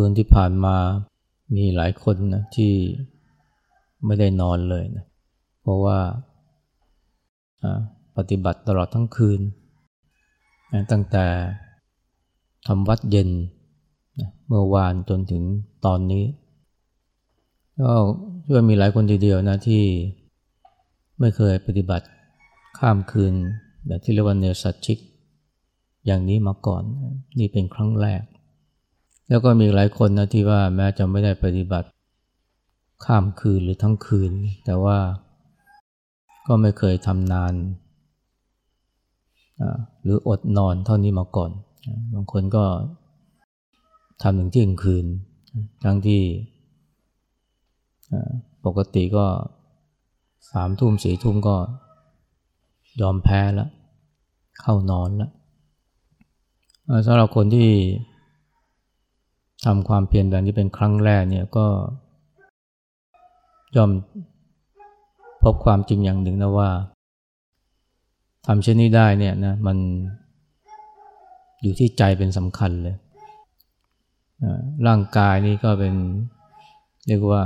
คืนที่ผ่านมามีหลายคนนะที่ไม่ได้นอนเลยนะเพราะว่าปฏิบัติตลอดทั้งคืน ตั้งแต่ทำวัดเย็นเมื่อวานจนถึงตอนนี้ก็ชื่อมีหลายคนทีเดียวนะที่ไม่เคยปฏิบัติข้ามคืน แบบที่เรียกว่าเนสัตชิก อย่างนี้มาก่อนนี่เป็นครั้งแรก แล้วก็มีหลายคนนะที่ว่าแม้จะไม่ได้ปฏิบัติข้ามคืนหรือทั้งคืน แต่ว่าก็ไม่เคยทำนาน หรืออดนอนเท่านี้มาก่อน บางคนก็ทำถึงเที่ยงคืน ทั้งที่ปกติก็สามทุ่มสี่ทุ่มก็ยอมแพ้แล้ว เข้านอนแล้วสำหรับคนที่ ทำความเพียรแบบนี้เป็นครั้งแรกเนี่ยก็ยอมพบความจริงอย่างหนึ่งนะว่าทำเช่นนี้ได้เนี่ยนะมันอยู่ที่ใจเป็นสำคัญเลย ร่างกายนี่ก็เป็นเรียกว่า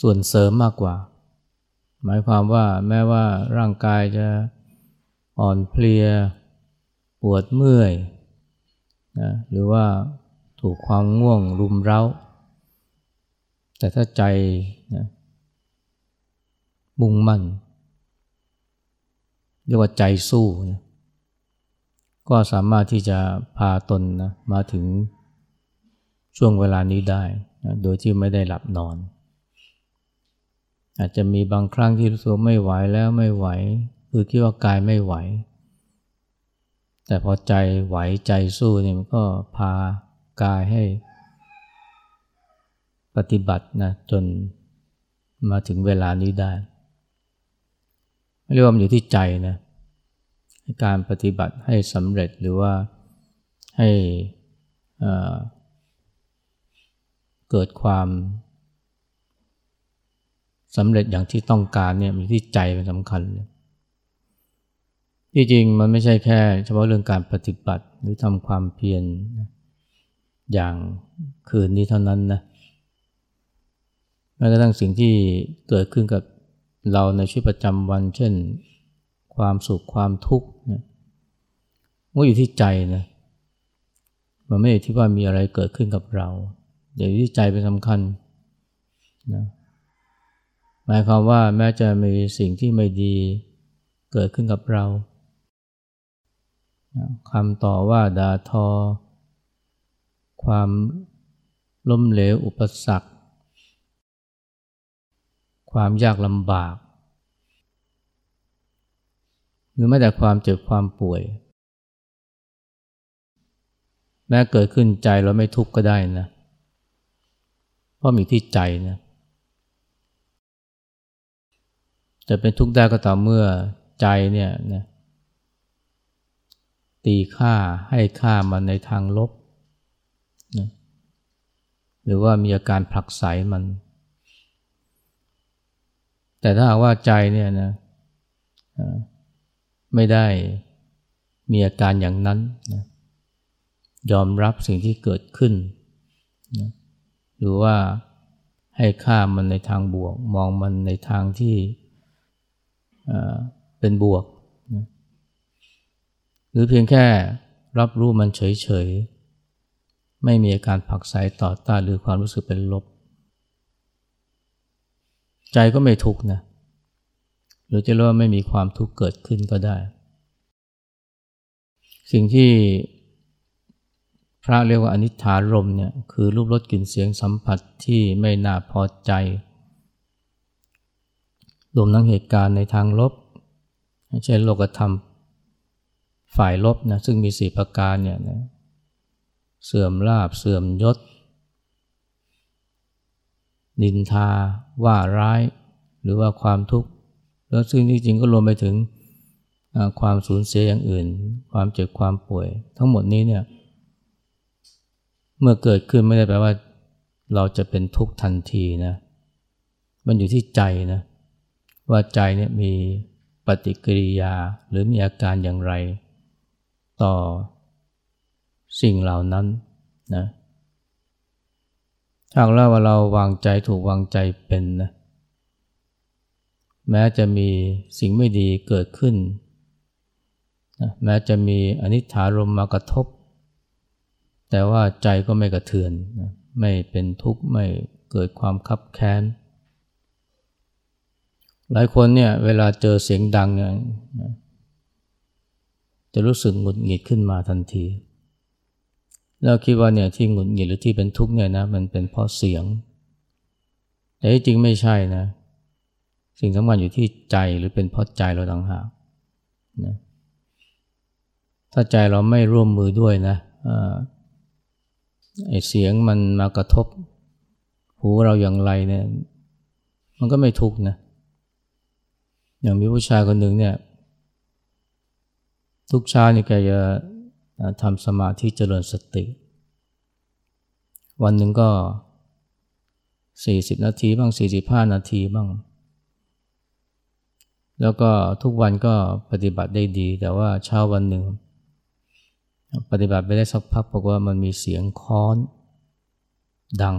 ส่วนเสริมมากกว่า หมายความว่าแม้ว่าร่างกายจะอ่อนเพลีย ปวดเมื่อย นะหรือว่าถูกความง่วงรุมเร้า แต่ถ้าใจนะมุ่งมั่น เรียกว่าใจสู้นะก็สามารถที่จะพาตนนะมาถึงช่วงเวลานี้ได้นะโดยที่ไม่ได้หลับนอน อาจจะมีบางครั้งที่รู้สึกไม่ไหวแล้วไม่ไหว คือคิดว่ากายไม่ไหว แต่พอใจไหวใจสู้เนี่ยมันก็พากายให้ ปฏิบัตินะจนมาถึงเวลานี้ได้เรียกว่ามันอยู่ที่ใจนะการปฏิบัติให้สำเร็จหรือว่าให้เกิดความสำเร็จอย่างที่ต้องการเนี่ยมีที่ใจเป็นสำคัญเลย ที่จริงมันไม่ใช่แค่เฉพาะเรื่องการปฏิบัติหรือทำความเพียรอย่างคืนนี้เท่านั้นนะแม้กระทั่งสิ่งที่เกิดขึ้นกับเราในชีวิตประจำวัน เช่น ความสุขความทุกข์เนี่ยมันอยู่ที่ใจนะมันไม่ได้ที่ว่ามีอะไรเกิดขึ้นกับเราเดี๋ยวที่ใจเป็นสำคัญนะหมายความว่าแม้จะมีสิ่งที่ไม่ดีเกิดขึ้นกับเรา คำต่อว่าด่าทอ ความล้มเหลวอุปสรรค ความยากลำบาก หรือแม้แต่ความเจ็บความป่วย แม้เกิดขึ้นใจเราไม่ทุกข์ก็ได้นะ เพราะมีที่ใจนะ จะเป็นทุกข์ได้ก็ต่อเมื่อใจเนี่ยนะ ตีค่าให้ค่ามันในทางลบนะหรือว่ามีอาการผลักไสมัน แต่ถ้าหากว่าใจเนี่ยนะไม่ได้มีอาการอย่างนั้นนะยอมรับสิ่งที่เกิดขึ้นนะหรือว่าให้ค่ามันในทางบวก มองมันในทางที่เป็นบวก หรือเพียงแค่รับรู้มันเฉยๆ ไม่มีอาการผักใสต่อต้านหรือความรู้สึกเป็นลบ ใจก็ไม่ทุกข์นะ หรือจะเรียกว่าไม่มีความทุกข์เกิดขึ้นก็ได้ สิ่งที่พระเรียกว่าอนิจฐารมเนี่ยคือรูปรสกลิ่นเสียงสัมผัสที่ไม่น่าพอใจรวมทั้งเหตุการณ์ในทางลบ เช่นโลกธรรม ฝ่ายลบนะซึ่งมีสี่ประการเนี่ยนะเสื่อมลาบเสื่อมยศ นินทา ว่าร้าย หรือว่าความทุกข์แล้วซึ่งที่จริงก็รวมไปถึงความสูญเสียอย่างอื่น ความเจ็บความป่วย ทั้งหมดนี้เนี่ยเมื่อเกิดขึ้นไม่ได้แปลว่า เราจะเป็นทุกข์ทันทีนะมันอยู่ที่ใจนะว่าใจเนี่ยมีปฏิกิริยาหรือมีอาการอย่างไร ต่อสิ่งเหล่านั้นนะถ้าเราว่าเราวางใจถูกวางใจเป็นนะแม้จะมีสิ่งไม่ดีเกิดขึ้นนะแม้จะมีอนิจฐารมมากระทบ แต่ว่าใจก็ไม่กระเทือนนะไม่เป็นทุกข์ไม่เกิดความคับแค้น หลายคนเนี่ยเวลาเจอเสียงดังเนี่ย จะรู้สึกหงุดหงิดขึ้นมาทันที แล้วคิดว่าเนี่ยที่หงุดหงิดหรือที่เป็นทุกข์เนี่ยนะมันเป็นเพราะเสียง แต่จริงไม่ใช่นะ สิ่งสำคัญอยู่ที่ใจหรือเป็นเพราะใจเราต่างหากนะถ้าใจเราไม่ร่วมมือด้วยนะไอเสียงมันมากระทบ หูเราอย่างไรเนี่ย มันก็ไม่ทุกข์นะ อย่างมีผู้ชายคนหนึ่งเนี่ย ทุกเช้านี่แกจะทำสมาธิเจริญสติ วันหนึ่งก็สี่สิบนาทีบ้างสี่สิบห้านาทีบ้าง แล้วก็ทุกวันก็ปฏิบัติได้ดี แต่ว่าเช้าวันหนึ่ง ปฏิบัติไปได้สักพักบอกว่ามันมีเสียงค้อน ดัง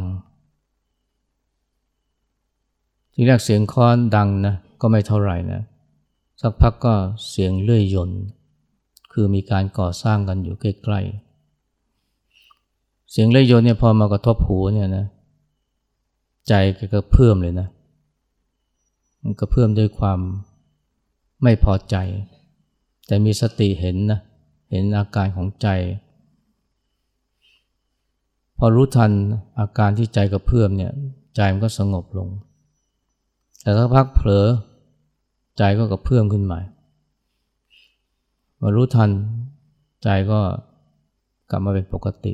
ทีแรกเสียงค้อนดังนะ ก็ไม่เท่าไหร่นะ สักพักก็เสียงเลื่อยยนต์ คือมีการก่อสร้างกันอยู่ใกล้ๆ เสียงเล่ยยนเนี่ยพอมากระทบหูเนี่ยนะ ใจก็เพิ่มเลยนะ มันก็เพิ่มด้วยความไม่พอใจ แต่มีสติเห็นนะ เห็นอาการของใจ พอรู้ทันอาการที่ใจกระเพื่อมเนี่ย ใจมันก็สงบลง แต่ถ้าพักเผลอ ใจก็กระเพื่อมขึ้นให ม่มารู้ทันใจก็กลับมาเป็นปกติ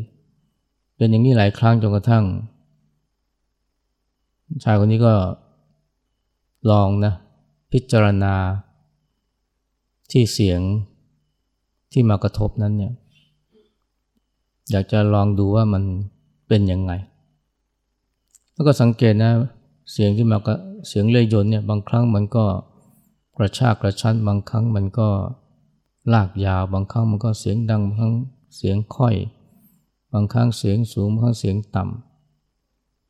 เป็นอย่างนี้หลายครั้งจนกระทั่ง ชายคนนี้ก็ลองนะพิจารณาที่เสียงที่มากระทบนั้นเนี่ยอยากจะลองดูว่ามันเป็นยังไง แล้วก็สังเกตนะเสียงที่มากระเสียงเลยยนเนี่ยบางครั้งมันก็กระชากกระชั้นบางครั้งมันก็ ลากยาว บางครั้งมันก็เสียงดังบางครั้งเสียงค่อย บางครั้งเสียงสูงบางครั้งเสียงต่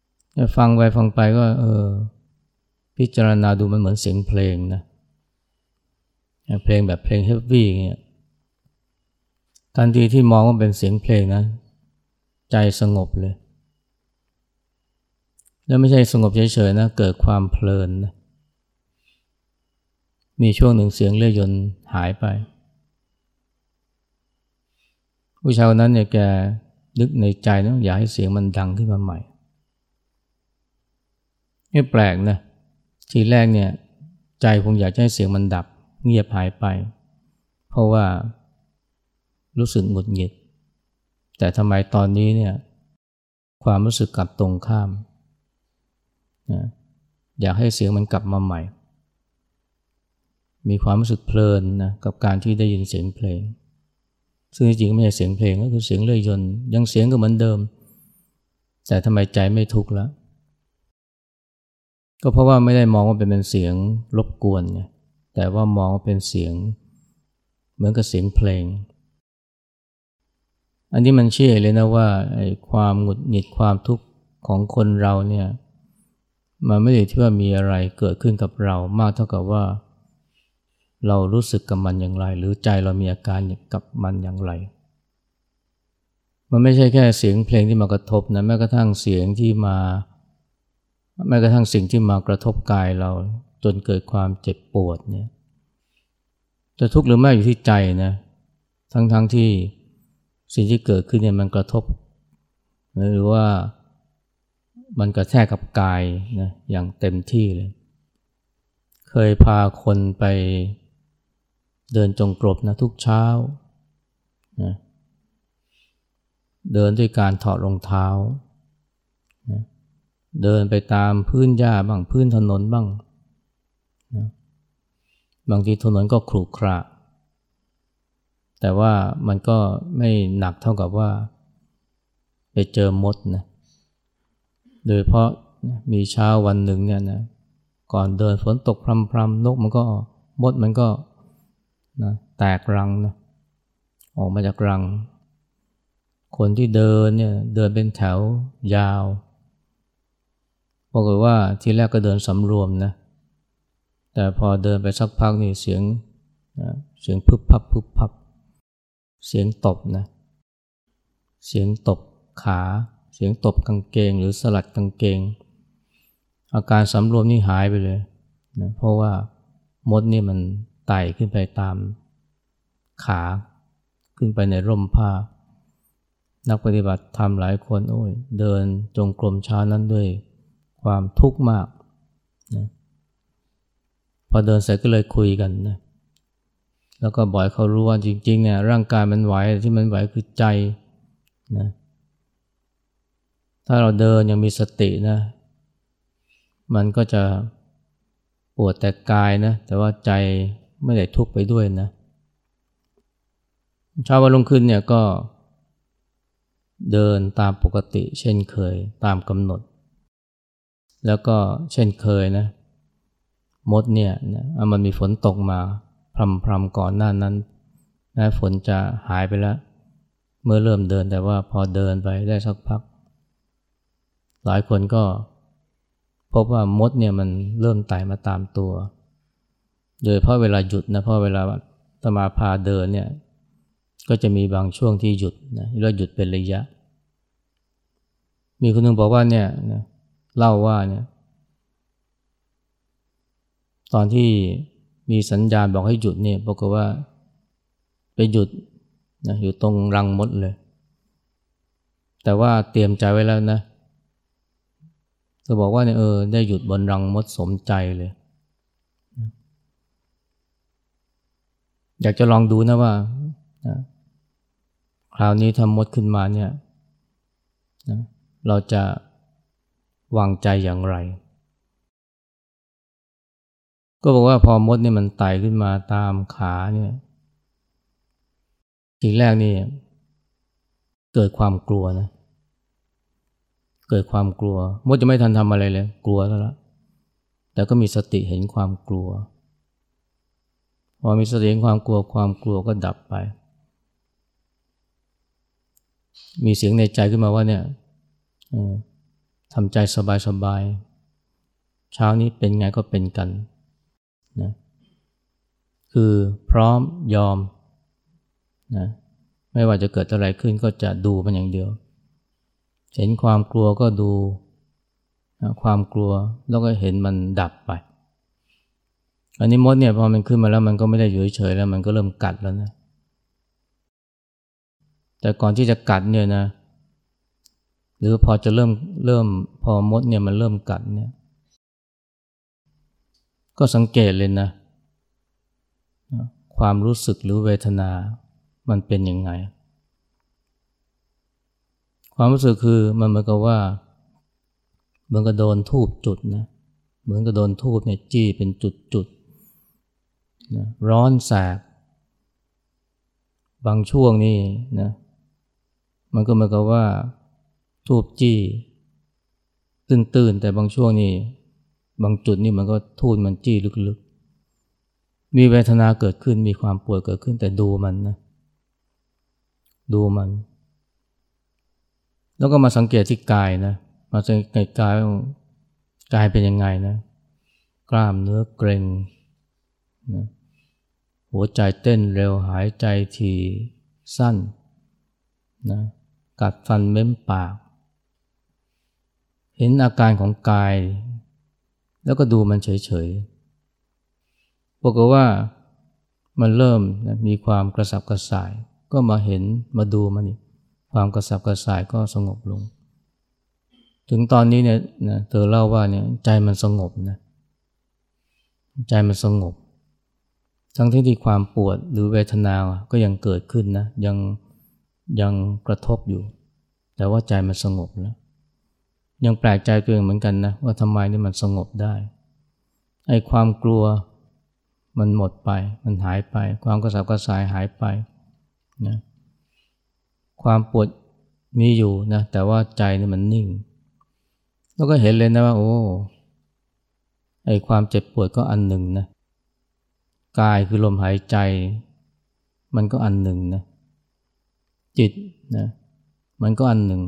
ำฟังไปฟังไปก็เออพิจารณาดูมันเหมือนเสียงเพลงนะเพลงแบบเพลงเฮฟวี่เนี่ยทันทีที่มองว่าเป็นเสียงเพลงนะ ใจสงบเลย แล้วไม่ใช่สงบเฉยๆนะเกิดความเพลินนะมีช่วงหนึ่งเสียงเลื่อยยนหายไป ผู้ชายคนนั้นเนี่ยแกนึกในใจนะอยากให้เสียงมันดังขึ้นมาใหม่ไม่แปลกนะทีแรกเนี่ยใจคงอยากให้เสียงมันดับ เงียบหายไป เพราะว่ารู้สึกหงุดหงิด แต่ทำไมตอนนี้เนี่ยความรู้สึกกลับตรงข้ามนะอยากให้เสียงมันกลับมาใหม่ มีความรู้สึกเพลินนะกับการที่ได้ยินเสียงเพลง ซึ่งจริงๆไม่ใช่เสียงเพลงก็คือเสียงเลื่อยยนต์ยังเสียงก็เหมือนเดิม แต่ทำไมใจไม่ทุกข์ล้วก็เพราะว่าไม่ได้มองว่าเป็นเสียงรบกวนไงแต่ว่ามองว่าเป็นเสียงเหมือนกับเสียงเพลง อันนี้มันเชื่อเลยนะว่าไอ้ความหงุดหงิดความทุกข์ของคนเราเนี่ยมันไม่ได้ที่ว่ามีอะไรเกิดขึ้นกับเรามากเท่ากับว่า เรารู้สึกกับมันอย่างไร หรือใจเรามีอาการกับมันอย่างไร มันไม่ใช่แค่เสียงเพลงที่มากระทบนะแม้กระทั่งเสียงที่มาแม้กระทั่งสิ่งที่มากระทบกายเราจนเกิดความเจ็บปวดเนี่ยจะทุกข์หรือไม่อยู่ที่ใจนะทั้งๆทที่สิ่งที่เกิดขึ้นเนี่ยมันกระทบ หรือว่ามันกระแทกกับกายนะอย่างเต็มที่เลย เคยพาคนไป เดินจงกรมนะทุกเช้านะเดินด้วยการถอดรองเท้านะเดินไปตามพื้นหญ้าบ้างพื้นถนนบ้างนะบางทีถนนก็ขรุขระ แต่ว่ามันก็ไม่หนักเท่ากับว่า ไปเจอมดนะโดยเพราะมีเช้าวันหนึ่งเนี่ยนะก่อนเดินฝนตกพรำๆนกมันก็มดมันก็ นะแตกรังนะออกมาจากรัง คนที่เดินเนี่ยเดินเป็นแถวยาวบอกว่าทีแรกก็เดินสำรวมนะแต่พอเดินไปสักพักนี่เสียงนะเสียงพึบพับพึบพับ เสียงตบนะเสียงตบขา เสียงตบกางเกง หรือสลัดกางเกง อาการสำรวมนี่หายไปเลยนะเพราะว่ามดนี่มัน ไต่ขึ้นไปตามขา ขึ้นไปในร่มผ้า นักปฏิบัติทำหลายคนโอ้ยเดินจงกรมช้านั้นด้วยความทุกข์มากนะพอเดินเสร็จก็เลยคุยกันนะแล้วก็บอกเขารู้ว่าจริงๆเนี่ยร่างกายมันไหวที่มันไหวคือใจนะถ้าเราเดินยังมีสตินะมันก็จะปวดแต่กายนะแต่ว่าใจ ไม่ได้ทุกข์ไปด้วยนะเช้าวันลงขึ้นเนี่ยก็เดินตามปกติ เช่นเคยตามกำหนด แล้วก็เช่นเคยนะมดเนี่ยนะมันมีฝนตกมาพรำๆก่อนหน้านั้นนะฝนจะหายไปแล้ว เมื่อเริ่มเดินแต่ว่าพอเดินไปได้สักพัก หลายคนก็พบว่ามดเนี่ยมันเริ่มไต่มาตามตัว โดยเพราะเวลาหยุดนะเพราะเวลาตมาพาเดินเนี่ยก็จะมีบางช่วงที่หยุดนะแล้วหยุดเป็นระยะ มีคนหนึ่งบอกว่าเนี่ยนะเล่าว่าเนี่ยตอนที่มีสัญญาณบอกให้หยุดเนี่ยบอกว่าไปหยุดนะอยู่ตรงรังมดเลย แต่ว่าเตรียมใจไว้แล้วนะเธอบอกว่าเนี่ยเออได้หยุดบนรังมดสมใจเลย อยากจะลองดูนะว่าคราวนี้ทำมดขึ้นมาเนี่ยนะเราจะวางใจอย่างไร ก็บอกว่าพอมดนี่มันไต่ขึ้นมาตามขาเนี่ยทีแรกนี่เกิดความกลัวนะ เกิดความกลัว มดจะไม่ทันทำอะไรเลย กลัวแล้วละแต่ก็มีสติเห็นความกลัว พอมีสติความกลัวความกลัวก็ดับไป มีเสียงในใจขึ้นมาว่าเนี่ยทำใจสบายๆเช้านี้เป็นไงก็เป็นกันนะคือพร้อมยอมนะไม่ว่าจะเกิดอะไรขึ้นก็จะดูมันอย่างเดียว เห็นความกลัวก็ดูนะความกลัวแล้วก็เห็นมันดับไป อันนี้มดเนี่ยพอมันขึ้นมาแล้วมันก็ไม่ได้อยู่เฉยแล้วมันก็เริ่มกัดแล้วนะ แต่ก่อนที่จะกัดเนี่ยนะ หรือพอจะเริ่มเริ่มพอมดเนี่ยมันเริ่มกัดเนี่ย ก็สังเกตเลยนะ ความรู้สึกหรือเวทนามันเป็นยังไง ความรู้สึกคือมันเหมือนกับว่าเหมือนกับโดนทูบจุดนะเหมือนกับโดนทูบเนี่ยจี้เป็นจุดๆ นะร้อนแสบบางช่วงนี่นะมันก็เหมือนกับว่าทูบจี้ตื้นๆ แต่บางช่วงนี่บางจุดนี่มันก็ทูดมันจี้ลึกๆ มีเวทนาเกิดขึ้นมีความปวดเกิดขึ้นแต่ดูมันนะดูมัน แล้วก็มาสังเกตที่กายนะมาสังเกตกายกายเป็นยังไงนะ กล้ามเนื้อเกร็งนะ หัวใจเต้นเร็วหายใจทีสั้นนะกัดฟันเม้มปาก เห็นอาการของกาย แล้วก็ดูมันเฉยๆบอกว่ามันเริ่มนะมีความกระสับกระส่าย ก็มาเห็นมาดูมันอีกความกระสับกระส่ายก็สงบลง ถึงตอนนี้เนี่ยนะเธอเล่าว่าเนี่ยใจมันสงบนะใจมันสงบ ทั้งที่ที่ความปวดหรือเวทนาก็ยังเกิดขึ้นนะยังยังกระทบอยู่ แต่ว่าใจมันสงบแล้ว ยังแปลกใจตัวเองเหมือนกันนะว่าทำไมนี่มันสงบได้ไอ้ความกลัวมันหมดไป มันหายไป ความกระสับกระส่ายหายไปนะความปวดมีอยู่นะแต่ว่าใจนี่มันนิ่ง แล้วก็เห็นเลยนะว่า โอ้ไอ้ความเจ็บปวดก็อันหนึ่งนะ กายคือลมหายใจ มันก็อันหนึ่งนะจิตนะมันก็อันหนึ่ง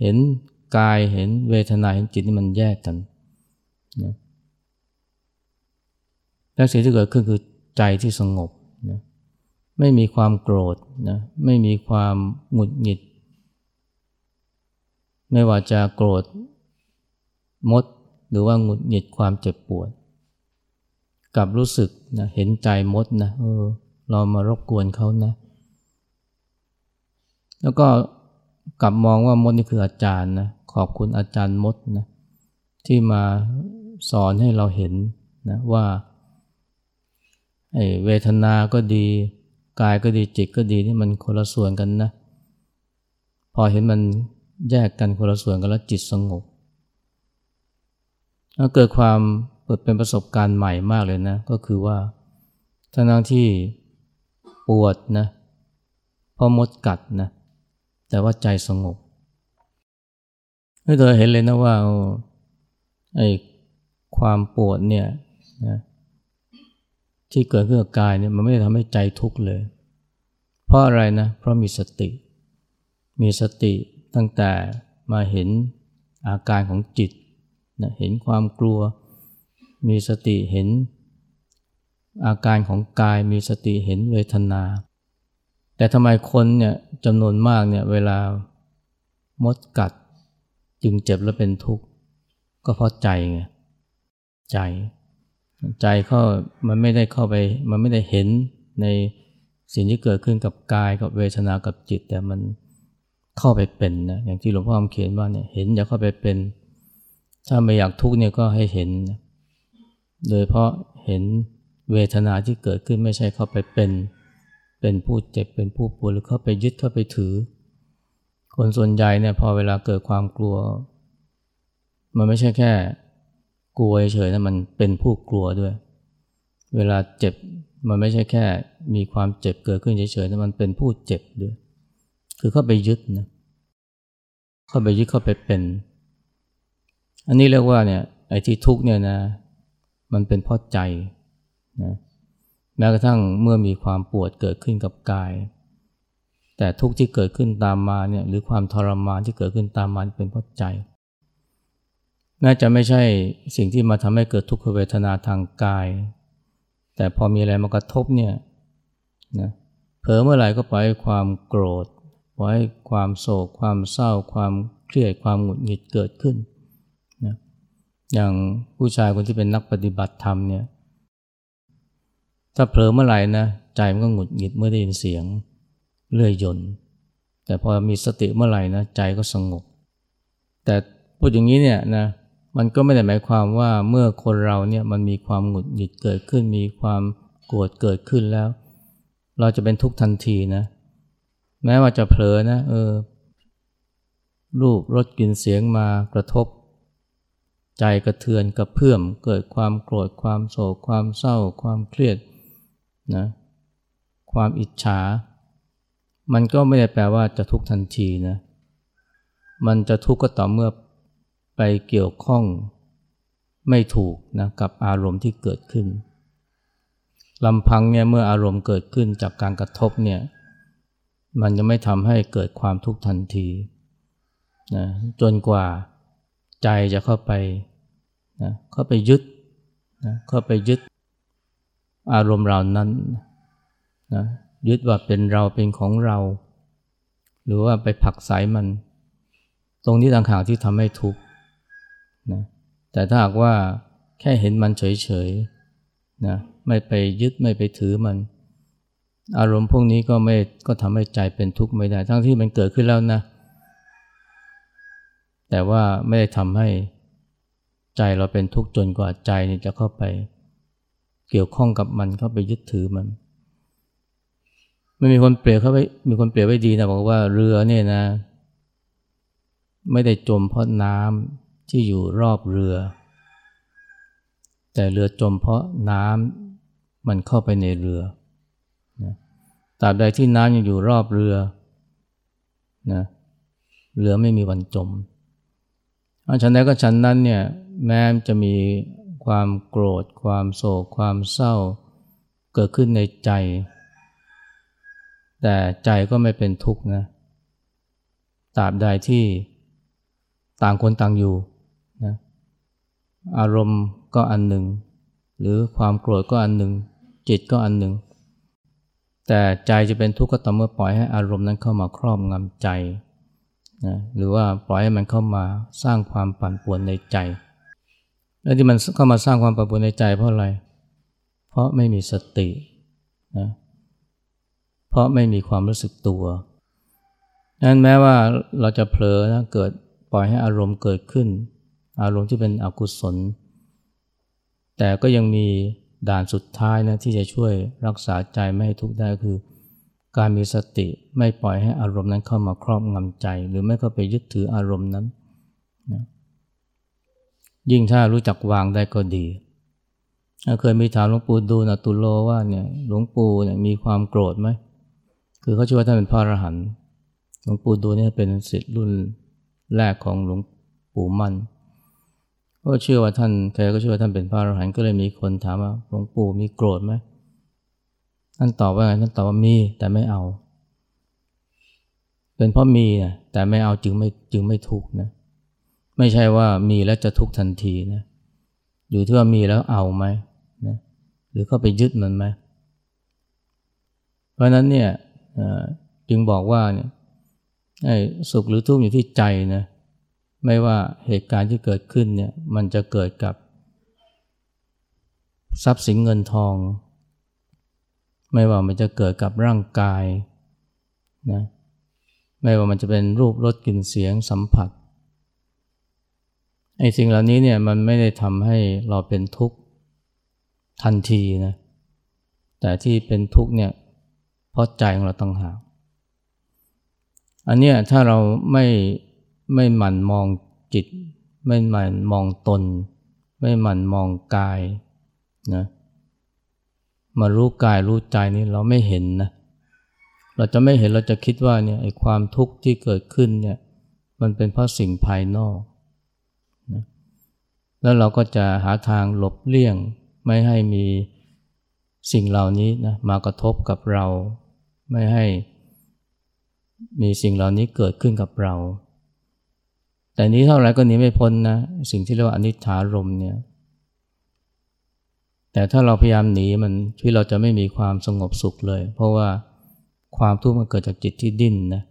เห็นกายเห็นเวทนาเห็นจิตนี่มันแยกกันนะและสิ่งที่เกิดขึ้นคือใจที่สงบนะไม่มีความโกรธนะไม่มีความหงุดหงิด ไม่ว่าจะโกรธมดหรือว่าหงุดหงิดความเจ็บปวด กับรู้สึกนะเห็นใจมดนะเออเรามารบกวนเขานะ แล้วก็กลับมองว่ามดนี่คืออาจารย์นะขอบคุณอาจารย์มดนะที่มาสอนให้เราเห็นนะว่าเวทนาก็ดีกายก็ดีจิตก็ดีนี่มันคนละส่วนกันนะ พอเห็นมันแยกกันคนละส่วนกันแล้วจิตสงบเกิดความ เปิดเป็นประสบการณ์ใหม่มากเลยนะ ก็คือว่าทั้งที่ปวดนะพอมดกัดนะ แต่ว่าใจสงบให้เธอเห็นเลยนะว่าไอ้ความปวดเนี่ยนะที่เกิดขึ้นกับกายเนี่ยมันไม่ได้ทำให้ใจทุกข์เลย เพราะอะไรนะ เพราะมีสติ มีสติตั้งแต่มาเห็นอาการของจิตนะเห็นความกลัว มีสติเห็น อาการของกายมีสติเห็นเวทนา แต่ทำไมคนเนี่ยจำนวนมากเนี่ยเวลามดกัดจึงเจ็บและเป็นทุกข์ ก็เพราะใจไงใจใจเข้ามันไม่ได้เข้าไป มันไม่ได้เห็นในสิ่งที่เกิดขึ้นกับกายกับเวทนากับจิต แต่มันเข้าไปเป็นนะอย่างที่หลวงพ่อคำเขียนว่าเนี่ยเห็นอย่าเข้าไปเป็น ถ้าไม่อยากทุกข์เนี่ยก็ให้เห็น โดยเพราะเห็นเวทนาที่เกิดขึ้นไม่ใช่เข้าไปเป็นเป็นผู้เจ็บเป็นผู้ปวดหรือเข้าไปยึดเข้าไปถือ คนส่วนใหญ่เนี่ยพอเวลาเกิดความกลัว มันไม่ใช่แค่ กลัวเฉยๆนะมันเป็นผู้กลัวด้วย เวลาเจ็บมันไม่ใช่แค่ มีความเจ็บเกิดขึ้นเฉยๆนะมันเป็นผู้เจ็บด้วย คือเข้าไปยึดนะเข้าไปยึดเข้าไปเป็น อันนี้เรียกว่าเนี่ยไอ้ที่ทุกเนี่ยนะ มันเป็นเพราะใจนะแม้กระทั่งเมื่อมีความปวดเกิดขึ้นกับกาย แต่ทุกข์ที่เกิดขึ้นตามมาเนี่ยหรือความทรมานที่เกิดขึ้นตามมาเป็นเพราะใจ น่าจะไม่ใช่สิ่งที่มาทำให้เกิดทุกขเวทนาทางกาย แต่พอมีอะไรมากระทบเนี่ยนะเผลอเมื่อไหร่ก็ปล่อยความโกรธปล่อยความโศก ความเศร้า ความเครียดความหงุดหงิดเกิดขึ้น อย่างผู้ชายคนที่เป็นนักปฏิบัติธรรมเนี่ย ถ้าเผลอเมื่อไหร่นะใจมันก็หงุดหงิดเมื่อได้ยินเสียงเลื่อยยนต์แต่พอมีสติเมื่อไหร่นะใจก็สงบ แต่พูดอย่างนี้เนี่ยนะมันก็ไม่ได้หมายความว่าเมื่อคนเราเนี่ยมันมีความหงุดหงิดเกิดขึ้น มีความโกรธเกิดขึ้นแล้ว เราจะเป็นทุกข์ทันทีนะ แม้ว่าจะเผลอนะเออรูปรสกลิ่นเสียงมากระทบ ใจกระเทือนกระเพื่อมเกิดความโกรธความโศกความเศร้า ความเครียดนะความอิจฉา มันก็ไม่ได้แปลว่าจะทุกทันทีนะมันจะทุกข์ก็ต่อเมื่อไปเกี่ยวข้องไม่ถูกนะกับอารมณ์ที่เกิดขึ้นลำพังเนี่ยเมื่ออารมณ์เกิดขึ้นจากการกระทบเนี่ยมันจะไม่ทำให้เกิดความทุกข์ทันทีนะจนกว่า ใจจะเข้าไปนะเข้าไปยึดนะเข้าไปยึดอารมณ์เหล่านั้นนะยึดว่าเป็นเราเป็นของเรา หรือว่าไปผักสายมัน ตรงนี้ต่างหากที่ทำให้ทุกข์นะแต่ถ้าหากว่าแค่เห็นมันเฉยๆนะไม่ไปยึดไม่ไปถือมัน อารมณ์พวกนี้ก็ไม่ก็ทำให้ใจเป็นทุกข์ไม่ได้ ทั้งที่มันเกิดขึ้นแล้วนะ แต่ว่าไม่ได้ทำให้ใจเราเป็นทุกข์จนกว่าใจนี่จะเข้าไป เกี่ยวข้องกับมันเข้าไปยึดถือมันไมันมีคนเปรียบเขาไว้มีคนเปรียบไว้ดีนะบอกว่าเรือเนี่ยนะ ไม่ได้จมเพราะน้ำที่อยู่รอบเรือ แต่เรือจมเพราะน้ำมันเข้าไปในเรือนะตราบใดที่น้ำยังอยู่รอบเรือนะเรือไม่มีวันจม ฉันใดก็ฉันนั้นเนี่ยแม้จะมีความโกรธ ความโศก ความเศร้า เกิดขึ้นในใจ แต่ใจก็ไม่เป็นทุกข์นะตราบใดที่ต่างคนต่างอยู่นะอารมณ์ก็อันหนึ่ง หรือความโกรธก็อันหนึ่ง จิตก็อันหนึ่ง แต่ใจจะเป็นทุกข์ก็ต่อเมื่อปล่อยให้อารมณ์นั้นเข้ามาครอบงำใจ นะหรือว่าปล่อยให้มันเข้ามาสร้างความปั่นป่วนในใจ แล้วที่มันเข้ามาสร้างความปั่นป่วนในใจเพราะอะไร เพราะไม่มีสตินะเพราะไม่มีความรู้สึกตัวนั้นแม้ว่าเราจะเผลอนะเกิดปล่อยให้อารมณ์เกิดขึ้น อารมณ์ที่เป็นอกุศล แต่ก็ยังมีด่านสุดท้ายนะที่จะช่วยรักษาใจไม่ให้ทุกข์ได้คือ การมีสติไม่ปล่อยให้อารมณ์นั้นเข้ามาครอบงำใจ หรือไม่ก็ไปยึดถืออารมณ์นั้นนะยิ่งถ้ารู้จักวางได้ก็ดี เคยมีถามหลวงปู่ดูลตุโลว่าเนี่ยหลวงปู่เนี่ยมีความโกรธไหม คือเขาเชื่อว่าท่านเป็นพระอรหันต์หลวงปู่ดูเนี่ยเป็นศิษย์รุ่นแรกของหลวงปู่มั่นก็เชื่อว่าท่านแกก็เชื่อว่าท่านเป็นพระอรหันต์ก็เลยมีคนถามว่าหลวงปู่มีโกรธไหม ท่านตอบว่าไงท่านตอบว่ามีแต่ไม่เอา เป็นเพราะมีนะแต่ไม่เอาจึงไม่จึงไม่ทุกข์นะไม่ใช่ว่ามีแล้วจะทุกข์ทันทีนะอยู่ที่ว่ามีแล้วเอาไหมนะหรือก็ไปยึดมันไหมเพราะนั้นเนี่ยจึงบอกว่าเนี่ยสุขหรือทุกข์อยู่ที่ใจนะไม่ว่าเหตุการณ์ที่เกิดขึ้นเนี่ยมันจะเกิดกับ ทรัพย์สินเงินทอง ไม่ว่ามันจะเกิดกับร่างกายนะไม่ว่ามันจะเป็นรูปรสกลิ่นเสียงสัมผัสไอ้สิ่งเหล่านี้เนี่ยมันไม่ได้ทำให้เราเป็นทุกข์ทันทีนะแต่ที่เป็นทุกข์เนี่ยเพราะใจของเราต้องหากอันเนี้ยถ้าเราไม่ไม่หมั่นมองจิต ไม่หมั่นมองตน ไม่หมั่นมองกายนะ มารู้กายรู้ใจนี้เราไม่เห็นนะเราจะไม่เห็นเราจะคิดว่าเนี่ยไอ้ความทุกข์ที่เกิดขึ้นเนี่ยมันเป็นเพราะสิ่งภายนอกนะแล้วเราก็จะหาทางหลบเลี่ยง ไม่ให้มีสิ่งเหล่านี้นะมากระทบกับเรา ไม่ให้มีสิ่งเหล่านี้เกิดขึ้นกับเรา แต่นี้เท่าไหร่ก็หนีไม่พ้นนะสิ่งที่เรียกว่าอนิจฐารมเนี่ย แต่ถ้าเราพยายามหนีมันชีวิตเราจะไม่มีความสงบสุขเลย เพราะว่าความทุกข์มันเกิดจากจิตที่ดิ้นนะ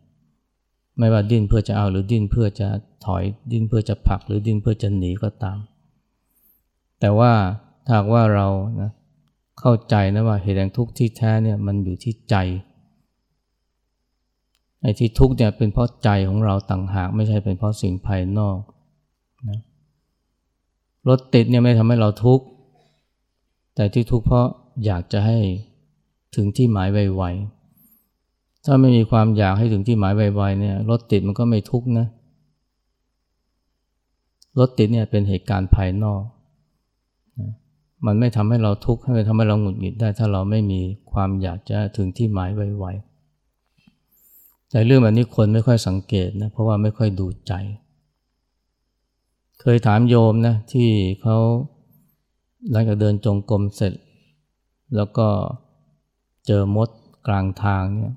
ไม่ว่าดิ้นเพื่อจะเอาหรือดิ้นเพื่อจะถอยดิ้นเพื่อจะผลักหรือดิ้นเพื่อจะหนีก็ตาม แต่ว่าถ้าว่าเรานะเข้าใจนะว่าเหตุแห่งทุกข์ที่แท้เนี่ยมันอยู่ที่ใจไอ้ที่ทุกข์เนี่ยเป็นเพราะใจของเราต่างหากไม่ใช่เป็นเพราะสิ่งภายนอกนะรถติดเนี่ยไม่ทำให้เราทุกข์ แต่ที่ทุกข์เพราะอยากจะให้ถึงที่หมายไวๆ ถ้าไม่มีความอยากให้ถึงที่หมายไวๆเนี่ยรถติดมันก็ไม่ทุกข์นะ รถติดเนี่ยเป็นเหตุการณ์ภายนอก มันไม่ทำให้เราทุกข์ไม่ทำให้เราหงุดหงิดได้ ถ้าเราไม่มีความอยากจะถึงที่หมายไวๆ แต่เรื่องแบบนี้คนไม่ค่อยสังเกตนะเพราะว่าไม่ค่อยดูใจ เคยถามโยมนะที่เขา หลังจากเดินจงกรมเสร็จ แล้วก็เจอมดกลางทางเนี่ย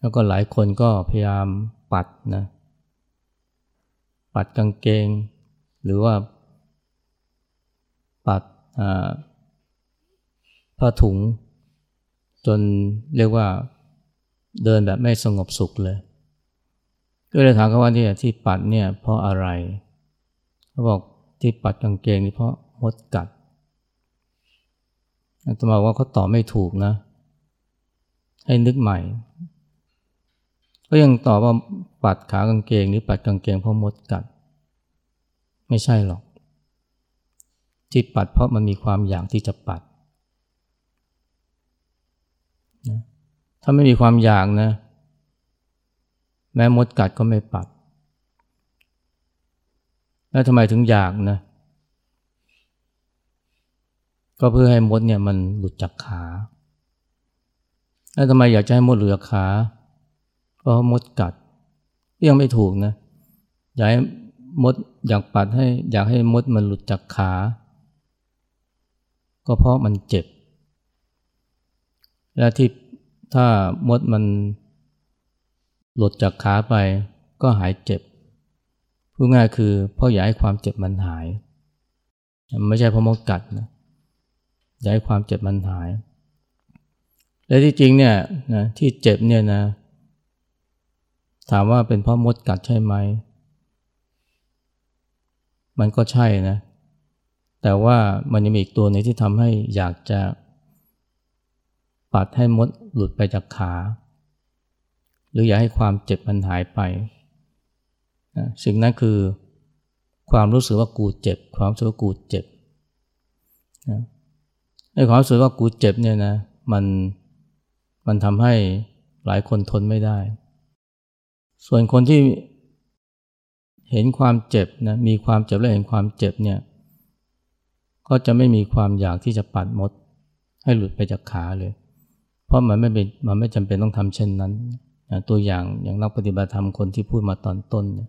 แล้วก็หลายคนก็พยายามปัดนะปัดกางเกง หรือว่า ปัดผ้าถุง จนเรียกว่าเดินแบบไม่สงบสุขเลยก็เลยถามเขาว่าที่ที่ปัดเนี่ยเพราะอะไร เขาบอก ที่ปัดกางเกงนี่เพราะมดกัดอาตมาว่าเขาตอบไม่ถูกนะ ให้นึกใหม่ ก็ยังตอบว่าปัดขากางเกงหรือปัดกางเกงเพราะมดกัด ไม่ใช่หรอก ที่ปัดเพราะมันมีความอยากที่จะปัดถ้าไม่มีความอยากนะ แม้มดกัดก็ไม่ปัด แล้วทำไมถึงอยากนะ ก็เพื่อให้มดเนี่ยมันหลุดจากขา แล้วทำไมอยากจะให้มดหลุดจากขาเพราะมดกัดยังไม่ถูกนะ อยากให้มดอยากปัดให้ อยากให้มดมันหลุดจากขา ก็เพราะมันเจ็บ และที่ถ้ามดมันหลุดจากขาไปก็หายเจ็บ พูดง่ายคือพราะอยากให้ความเจ็บมันหาย ไม่ใช่เพราะมดกัดนะอยากให้ความเจ็บมันหาย และที่จริงเนี่ยนะที่เจ็บเนี่ยนะ ถามว่าเป็นเพราะมดกัดใช่ไหม มันก็ใช่นะ แต่ว่ามันยังมีอีกตัวนึงที่ทำให้อยากจะปัดให้มดหลุดไปจากขา หรืออยากให้ความเจ็บมันหายไป สิ่งนั้นคือความรู้สึกว่ากูเจ็บ ความรู้สึกว่ากูเจ็บไอ้ความรู้สึกว่ากูเจ็บเนี่ยนะมันมันทำให้หลายคนทนไม่ได้ ส่วนคนที่เห็นความเจ็บนะมีความเจ็บและเห็นความเจ็บเนี่ยก็จะไม่มีความอยากที่จะปัดมด ให้หลุดไปจากขาเลย เพราะมันไม่เป็นมันไม่จำเป็นต้องทำเช่นนั้นตัวอย่างอย่างนักปฏิบัติธรรมคนที่พูดมาตอนต้นเนี่ย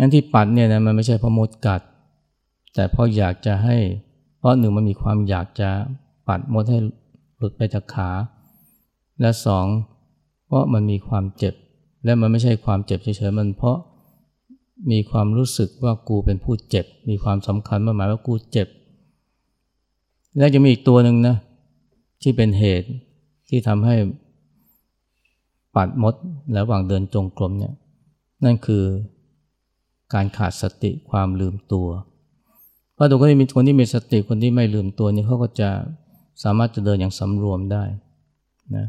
นั้นที่ปัดเนี่ยนะมันไม่ใช่เพราะมดกัด แต่เพราะอยากจะให้ เพราะหนึ่งมันมีความอยากจะปัดมดให้หลุดไปจากขา และสองเพราะมันมีความเจ็บ และมันไม่ใช่ความเจ็บเฉยๆมันเพราะมีความรู้สึกว่ากูเป็นผู้เจ็บ มีความสำคัญมาหมายว่ากูเจ็บ และจะมีอีกตัวหนึ่งนะที่เป็นเหตุที่ทำให้ปัดมดระหว่างเดินจงกรมเนี่ยนั่นคือ การขาดสติความลืมตัว เพราะตัวก็มีคนที่มีสติคนที่ไม่ลืมตัวนี่เขาก็จะสามารถจะเดินอย่างสำรวมได้นะ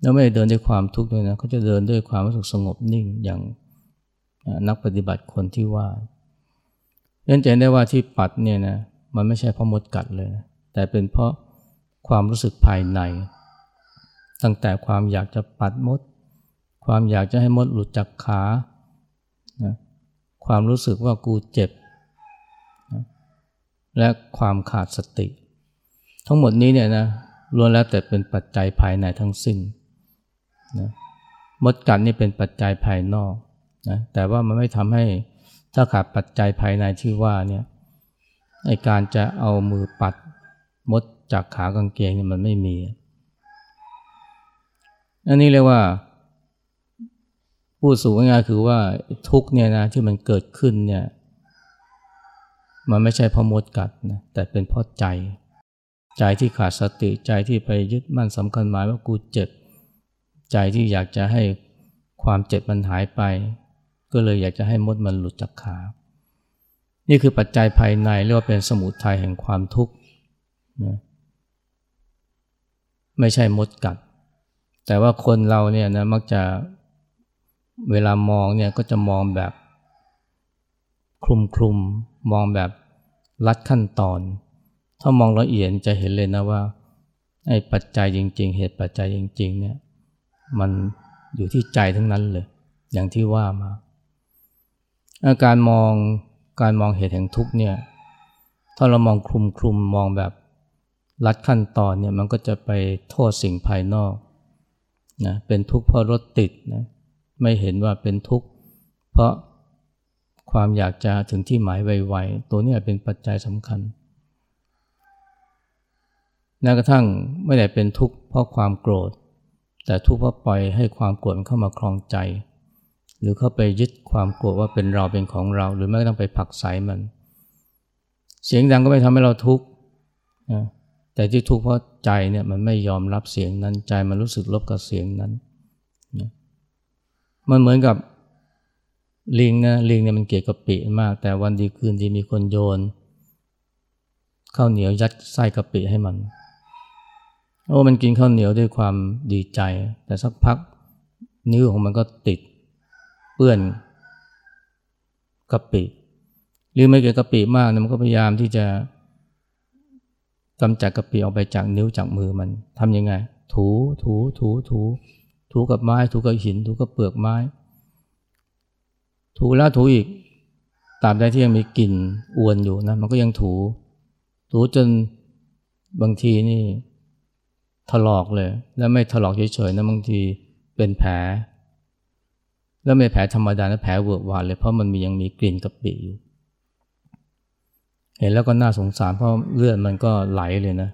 แล้วไม่ได้เดินด้วยความทุกข์ด้วยนะเขาจะเดินด้วยความรู้สึกสงบนิ่งอย่างนักปฏิบัติคนที่ว่าเนื่องจได้ว่าที่ปัดเนี่ยนะมันไม่ใช่เพราะมดกัดเลยนะแต่เป็นเพราะความรู้สึกภายใน ตั้งแต่ความอยากจะปัดมด ความอยากจะให้มดหลุดจากขา ความรู้สึกว่ากูเจ็บ และความขาดสติ ทั้งหมดนี้เนี่ยนะล้วนแล้วแต่เป็นปัจจัยภายในทั้งสิ้นนะมดกัดนี่เป็นปัจจัยภายนอกนะแต่ว่ามันไม่ทำให้ถ้าขาดปัจจัยภายในที่ว่าเนี่ยในการจะเอามือปัดมดจากขากางเกงเนี่ยมันไม่มี อันนี้เรียกว่า พูดสูงง่ายคือว่าทุกเนี่ยนะที่มันเกิดขึ้นเนี่ยมันไม่ใช่เพราะมดกัดนะแต่เป็นเพราะใจ ใจที่ขาดสติใจที่ไปยึดมั่นสำคัญหมายว่ากูเจ็บ ใจที่อยากจะให้ความเจ็บมันหายไป ก็เลยอยากจะให้มดมันหลุดจากขา นี่คือปัจจัยภายในเรียกว่าเป็นสมุทัยแห่งความทุกข์นะไม่ใช่มดกัด แต่ว่าคนเราเนี่ยนะมักจะ เวลามองเนี่ยก็จะมองแบบคลุมคลุมมองแบบลัดขั้นตอน ถ้ามองละเอียดจะเห็นเลยนะว่าไอ้ปัจจัยจริง ๆ เหตุปัจจัยจริง ๆ เนี่ยมันอยู่ที่ใจทั้งนั้นเลย อย่างที่ว่ามา อาการมองการมองเหตุแห่งทุกเนี่ยถ้าเรามองคลุมคลุมมองแบบลัดขั้นตอนเนี่ยมันก็จะไปโทษสิ่งภายนอกนะเป็นทุกข์เพราะรถติดนะ ไม่เห็นว่าเป็นทุกข์ เพราะความอยากจะถึงที่หมายไวๆ ตัวนี้เป็นปัจจัยสำคัญแม้กระทั่งไม่ได้เป็นทุกข์เพราะความโกรธ แต่ทุกข์เพราะปล่อยให้ความโกรธเข้ามาคลองใจ หรือเข้าไปยึดความโกรธว่าเป็นเราเป็นของเรา หรือไม่ต้องไปผักใสมัน เสียงดังก็ไม่ทำให้เราทุกข์แต่ที่ทุกข์เพราะใจเนี่ยมันไม่ยอมรับเสียงนั้นใจมันรู้สึกลบกับเสียงนั้น มันเหมือนกับลิงนะลิงเนี่ยมันเกลียดกะปิมาก แต่วันดีคืนดีมีคนโยนข้าวเหนียวยัดไส้กะปิให้มันโอ้มันกินข้าวเหนียวด้วยความดีใจ แต่สักพักนิ้วของมันก็ติดเปื้อนกะปิหรือไม่เกิดกะปิมากนะมันก็พยายามที่จะกำจัดกะปิออกไปจากนิ้วจากมือมันทำยังไง ถูถูถูถูถู ถูกับไม้ ถูกับหิน ถูกับเปลือกไม้ ถูแล้วถูอีกตาบใดที่ยังมีกลิ่นอวนอยู่นะมันก็ยังถู ถูจนบางทีนี่ถลอกเลย แล้วไม่ถลอกเฉยๆนะบางทีเป็นแผล แล้วไม่แผลธรรมดานะแผลเวอะหวานเลยเพราะมันมียังมีกลิ่นกะปิอยู่เห็นแล้วก็น่าสงสารเพราะเลือดมันก็ไหลเลยนะ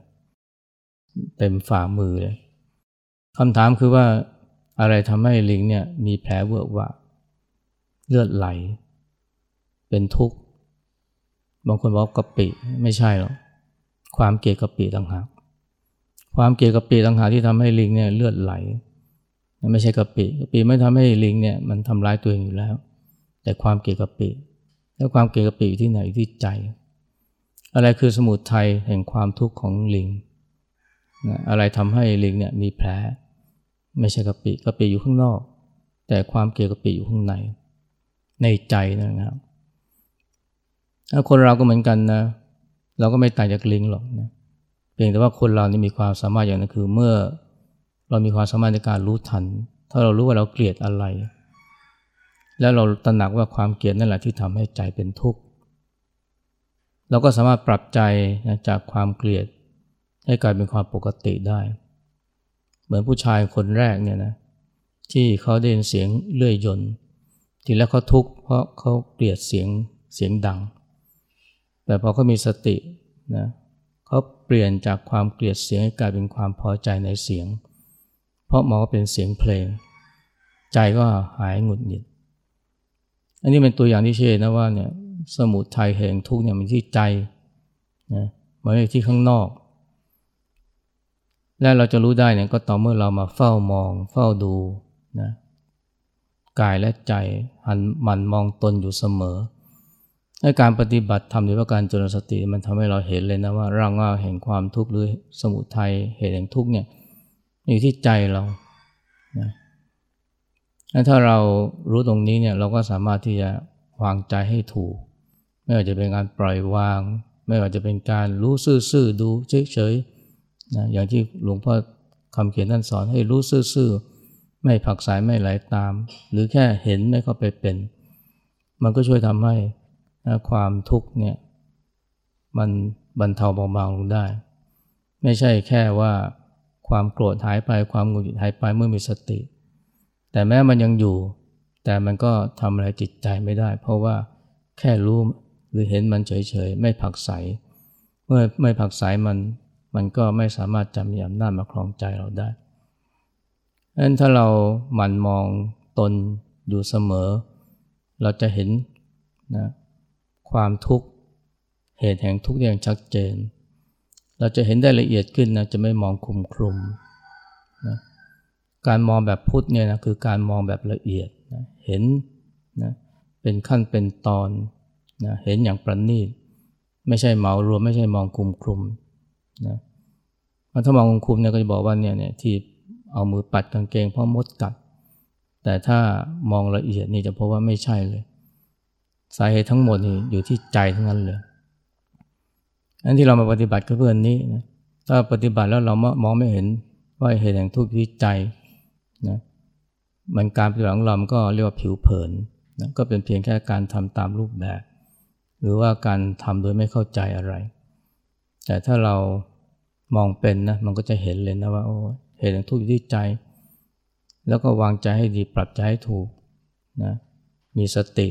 เต็มฝ่ามือเลยคำถามคือว่า อะไรทำให้ลิงเนี่ยมีแผลเวอะวะเลือดไหล เป็นทุกข์ บางคนบอกกะปิไม่ใช่หรอกความเกลียดกะปิต่างหากความเกลียดกะปิต่างหากที่ทำให้ลิงเนี่ยเลือดไหลไม่ใช่กะปิกะปิไม่ทำให้ลิงเนี่ยมันทำร้ายตัวเองอยู่แล้ว แต่ความเกลียดกะปิแล้วความเกลียดกะปิอยู่ที่ไหนอยู่ที่ใจ อะไรคือสมุดไทยแห่งความทุกข์ของลิงอะไรทำให้ลิงเนี่ยมีแผล ไม่ใช่กะปิกะปิอยู่ข้างนอก แต่ความเกลียดกะปิอยู่ข้างใน ในใจนะครับถ้าคนเราก็เหมือนกันนะเราก็ไม่ต่างจากลิงหรอกนะเพียงแต่ว่าคนเรานี่มีความสามารถอย่างนั้นคือเมื่อเรามีความสามารถในการรู้ทัน ถ้าเรารู้ว่าเราเกลียดอะไร แล้วเราตระหนักว่าความเกลียดนั่นแหละที่ทำให้ใจเป็นทุกข์เราก็สามารถปรับใจจากความเกลียดให้กลายเป็นความปกติได้ เหมือนผู้ชายคนแรกเนี่ยนะที่เขาได้ยินเสียงเลื่อยยนต์ทีแรกเขาทุกข์เพราะเขาเกลียดเสียงเสียงดัง แต่พอเขามีสตินะเขาเปลี่ยนจากความเกลียดเสียงให้กลายเป็นความพอใจในเสียง เพราะมองว่าเป็นเสียงเพลง ใจก็หายหงุดหงิด อันนี้เป็นตัวอย่างที่เชื่อนะว่าเนี่ยสมุทัยแห่งทุกข์เนี่ยมันที่ใจนะมันไม่ที่ข้างนอก และเราจะรู้ได้เนี่ยก็ต่อเมื่อเรามาเฝ้ามอง เฝ้าดูนะกายและใจหันหมั่นมองตนอยู่เสมอให้การปฏิบัติทำหรือว่าการจริญสติมันทำให้เราเห็นเลยนะว่าร่างว่าแห่งความทุกข์หรือสมุทัยเหตุแห่งทุกข์เนี่ยอยู่ที่ใจเรานะถ้าเรารู้ตรงนี้เนี่ยเราก็สามารถที่จะวางใจให้ถูก ไม่ว่าจะเป็นการปล่อยวาง ไม่ว่าจะเป็นการรู้ซื่อๆดูเฉยๆ นะอย่างที่หลวงพ่อคำเขียนท่านสอนให้รู้ซื่อๆ ไม่ผักสายไม่ไหลาตาม หรือแค่เห็นไม่เข้าไปเป็น มันก็ช่วยทำให้ความทุกข์เนี่ยมันบรรเทาเบาบางลงได้ ไม่ใช่แค่ว่าความโกรธหายไปความหงุดหงิดหายไปเมื่อมีสติ แต่แม้มันยังอยู่ แต่มันก็ทำอะไรจิตใจไม่ได้ เพราะว่าแค่รู้หรือเห็นมันเฉยๆ ไม่ผักใส เมื่อไม่ผักใสมัน มันก็ไม่สามารถจะมีอำนาจมาครองใจเราได้ดังนั้นถ้าเราหมั่นมองตนอยู่เสมอ เราจะเห็นนะความทุกข์เหตุแห่งทุกข์อย่างชัดเจน เราจะเห็นได้ละเอียดขึ้นนะจะไม่มองคลุมคลุมนะการมองแบบพุทธเนี่ยนะคือการมองแบบละเอียดนะเห็นนะเป็นขั้นเป็นตอนนะเห็นอย่างประณีต ไม่ใช่เหมารวมไม่ใช่มองคลุมคลุม นะถ้ามองคุมคลุมเนี่ยก็จะบอกว่าเนี่ยเนี่ยที่เอามือปัดกางเกงเพราะมดกัด แต่ถ้ามองละเอียดนี่จะพบว่าไม่ใช่เลย สาเหตุทั้งหมดนี่อยู่ที่ใจทั้งนั้นเลยอันที่เรามาปฏิบัติก็เพื่อนนี้นะถ้าปฏิบัติแล้วเรามองไม่เห็นว่าเหตุแห่งทุกข์ที่ใจนะมันการปฏิบัติของเราก็เรียกว่าผิวเผินนะก็เป็นเพียงแค่การทำตามรูปแบบ หรือว่าการทำโดยไม่เข้าใจอะไร แต่ถ้าเรา มองเป็นนะมันก็จะเห็นเลยนะว่าโอ้เหตุแห่งทุกข์ที่ใจ แล้วก็วางใจให้ดีปรับใจให้ถูกนะมีสติ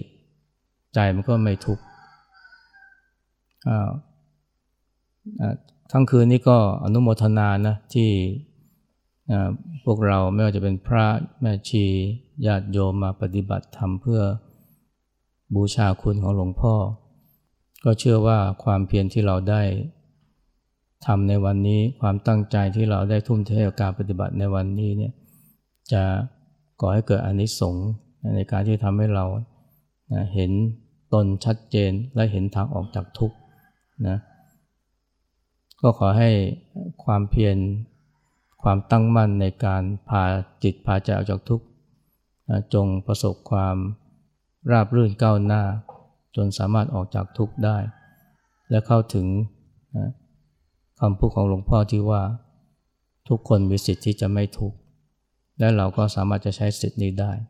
ใจมันก็ไม่ทุกข์ทั้งคืนนี้ก็อนุโมทนานะที่พวกเราไม่ว่าจะเป็นพระแม่ชีญาติโยมมาปฏิบัติธรรมเพื่อบูชาคุณของหลวงพ่อ ก็เชื่อว่าความเพียรที่เราได้ ทำในวันนี้ความตั้งใจที่เราได้ทุ่มเทกับการปฏิบัติในวันนี้เนี่ยจะก่อให้เกิดอนิสงส์ในการที่ทำให้เราเห็นตนชัดเจนและเห็นทางออกจากทุกข์นะก็ขอให้ความเพียรความตั้งมั่นในการพาจิตพาใจออกจากทุกข์จงประสบความราบรื่นก้าวหน้า จนสามารถออกจากทุกข์ได้ และเข้าถึง คำพูดของหลวงพ่อที่ว่าทุกคนมีสิทธิ์ที่จะไม่ทุกข์และเราก็สามารถจะใช้สิทธิ์นี้ได้